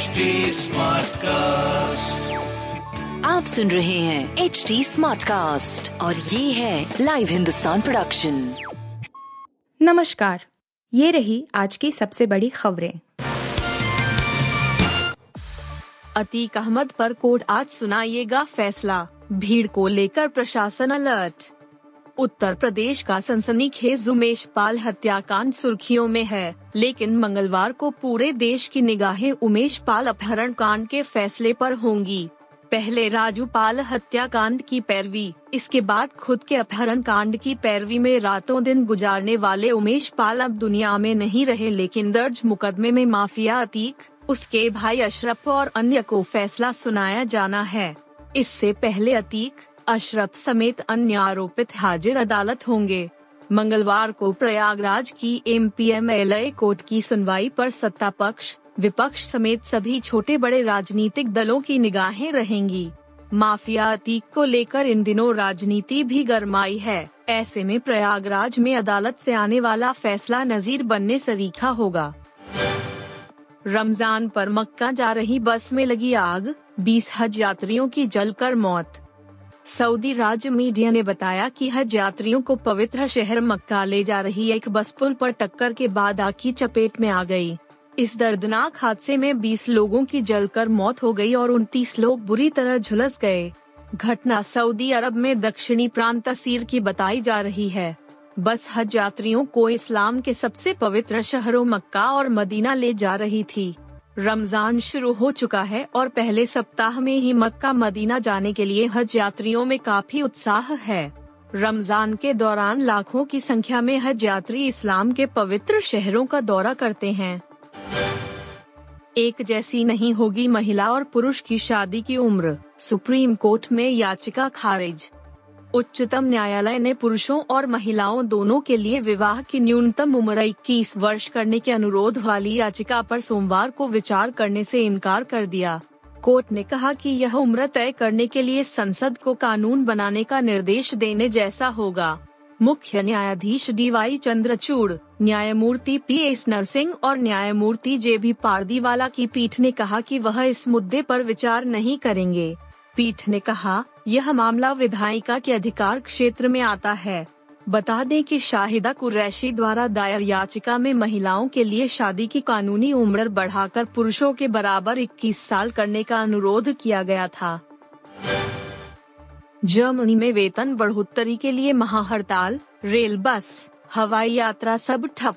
HD cast आप सुन रहे हैं एच डी स्मार्ट कास्ट और ये है लाइव हिंदुस्तान प्रोडक्शन नमस्कार ये रही आज की सबसे बड़ी खबरें। अतीक अहमद पर कोर्ट आज सुनाइएगा फैसला भीड़ को लेकर प्रशासन अलर्ट। उत्तर प्रदेश का सनसनीखेज उमेश पाल हत्याकांड सुर्खियों में है। लेकिन मंगलवार को पूरे देश की निगाहें उमेश पाल अपहरण कांड के फैसले पर होंगी। पहले राजू पाल हत्याकांड की पैरवी, इसके बाद खुद के अपहरण कांड की पैरवी में रातों दिन गुजारने वाले उमेश पाल अब दुनिया में नहीं रहे, लेकिन दर्ज मुकदमे में माफिया अतीक, उसके भाई अशरफ और अन्य को फैसला सुनाया जाना है। इससे पहले अतीक अशरफ समेत अन्य आरोपित हाजिर अदालत होंगे। मंगलवार को प्रयागराज की M P M L court की सुनवाई पर सत्ता पक्ष विपक्ष समेत सभी छोटे बड़े राजनीतिक दलों की निगाहें रहेंगी। माफिया अतीक को लेकर इन दिनों राजनीति भी गरमाई है। ऐसे में प्रयागराज में अदालत से आने वाला फैसला नजीर बनने सरीखा होगा। रमज़ान पर मक्का जा रही बस में लगी आग 20 हज यात्रियों की जलकर मौत। सऊदी राज्य मीडिया ने बताया कि हज यात्रियों को पवित्र शहर मक्का ले जा रही एक बस पुल पर टक्कर के बाद आग की चपेट में आ गई। इस दर्दनाक हादसे में 20 लोगों की जलकर मौत हो गई और 29 लोग बुरी तरह झुलस गए। घटना सऊदी अरब में दक्षिणी प्रांत तसीर की बताई जा रही है। बस हज यात्रियों को इस्लाम के सबसे पवित्र शहरों मक्का और मदीना ले जा रही थी। रमज़ान शुरू हो चुका है और पहले सप्ताह में ही मक्का मदीना जाने के लिए हज यात्रियों में काफ़ी उत्साह है। रमज़ान के दौरान लाखों की संख्या में हज यात्री इस्लाम के पवित्र शहरों का दौरा करते हैं। एक जैसी नहीं होगी महिला और पुरुष की शादी की उम्र, सुप्रीम कोर्ट में याचिका खारिज। उच्चतम न्यायालय ने पुरुषों और महिलाओं दोनों के लिए विवाह की न्यूनतम उम्र 21 वर्ष करने के अनुरोध वाली याचिका पर सोमवार को विचार करने से इनकार कर दिया। कोर्ट ने कहा कि यह उम्र तय करने के लिए संसद को कानून बनाने का निर्देश देने जैसा होगा। मुख्य न्यायाधीश डी वाई चंद्रचूड़, न्यायमूर्ति पी एस नरसिंह और न्यायमूर्ति जे बी पारदीवाला की पीठ ने कहा कि वह इस मुद्दे पर विचार नहीं करेंगे। पीठ ने कहा, यह मामला विधायिका के अधिकार क्षेत्र में आता है। बता दें कि शाहिदा कुरैशी द्वारा दायर याचिका में महिलाओं के लिए शादी की कानूनी उम्र बढ़ाकर पुरुषों के बराबर 21 साल करने का अनुरोध किया गया था। जर्मनी में वेतन बढ़ोतरी के लिए महाहड़ताल, रेल बस, हवाई यात्रा सब ठप।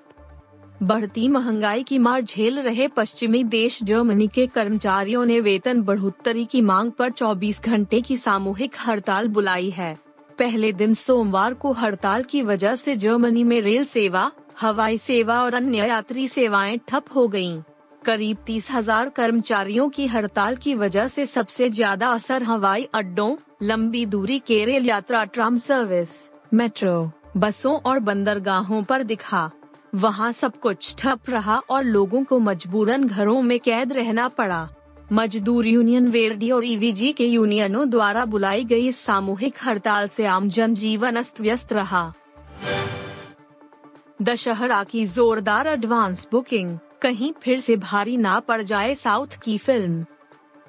बढ़ती महँगाई की मार झेल रहे पश्चिमी देश जर्मनी के कर्मचारियों ने वेतन बढ़ोतरी की मांग पर 24 घंटे की सामूहिक हड़ताल बुलाई है पहले दिन सोमवार को हड़ताल की वजह से जर्मनी में रेल सेवा, हवाई सेवा और अन्य यात्री सेवाएँ ठप हो गयीं। करीब तीस हज़ार कर्मचारियों की हड़ताल की वजह से सबसे ज़्यादा असर हवाई अड्डों, लंबी दूरी के रेल यात्रा, ट्राम सर्विस, मेट्रो, बसों और बंदरगाहों पर दिखा वहाँ सब कुछ ठप रहा और लोगों को मजबूरन घरों में कैद रहना पड़ा। मजदूर यूनियन वेरडी और ईवीजी के यूनियनों द्वारा बुलाई गई इस सामूहिक हड़ताल से आम जनजीवन अस्त व्यस्त रहा। दशहरा की जोरदार एडवांस बुकिंग कहीं फिर से भारी ना पड़ जाए साउथ की फ़िल्म।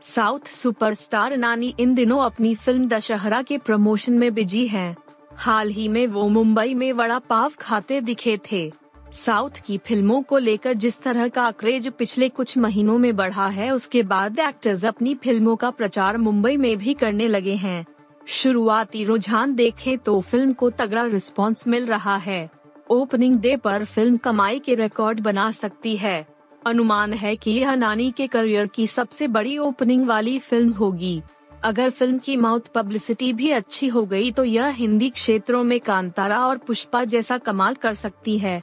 साउथ सुपरस्टार नानी इन दिनों अपनी फ़िल्म दशहरा के प्रमोशन में बिज़ी हैं। हाल ही में वो मुंबई में वड़ा पाव खाते दिखे थे। साउथ की फ़िल्मों को लेकर जिस तरह का क्रेज पिछले कुछ महीनों में बढ़ा है, उसके बाद एक्टर्स अपनी फ़िल्मों का प्रचार मुंबई में भी करने लगे हैं। शुरुआती रुझान देखें तो फ़िल्म को तगड़ा रिस्पांस मिल रहा है। ओपनिंग डे पर फ़िल्म कमाई के रिकॉर्ड बना सकती है। अनुमान है कि यह नानी के करियर की सबसे बड़ी ओपनिंग वाली फ़िल्म होगी। अगर फ़िल्म की माउथ पब्लिसिटी भी अच्छी हो गई तो यह हिंदी क्षेत्रों में कांतारा और पुष्पा जैसा कमाल कर सकती है।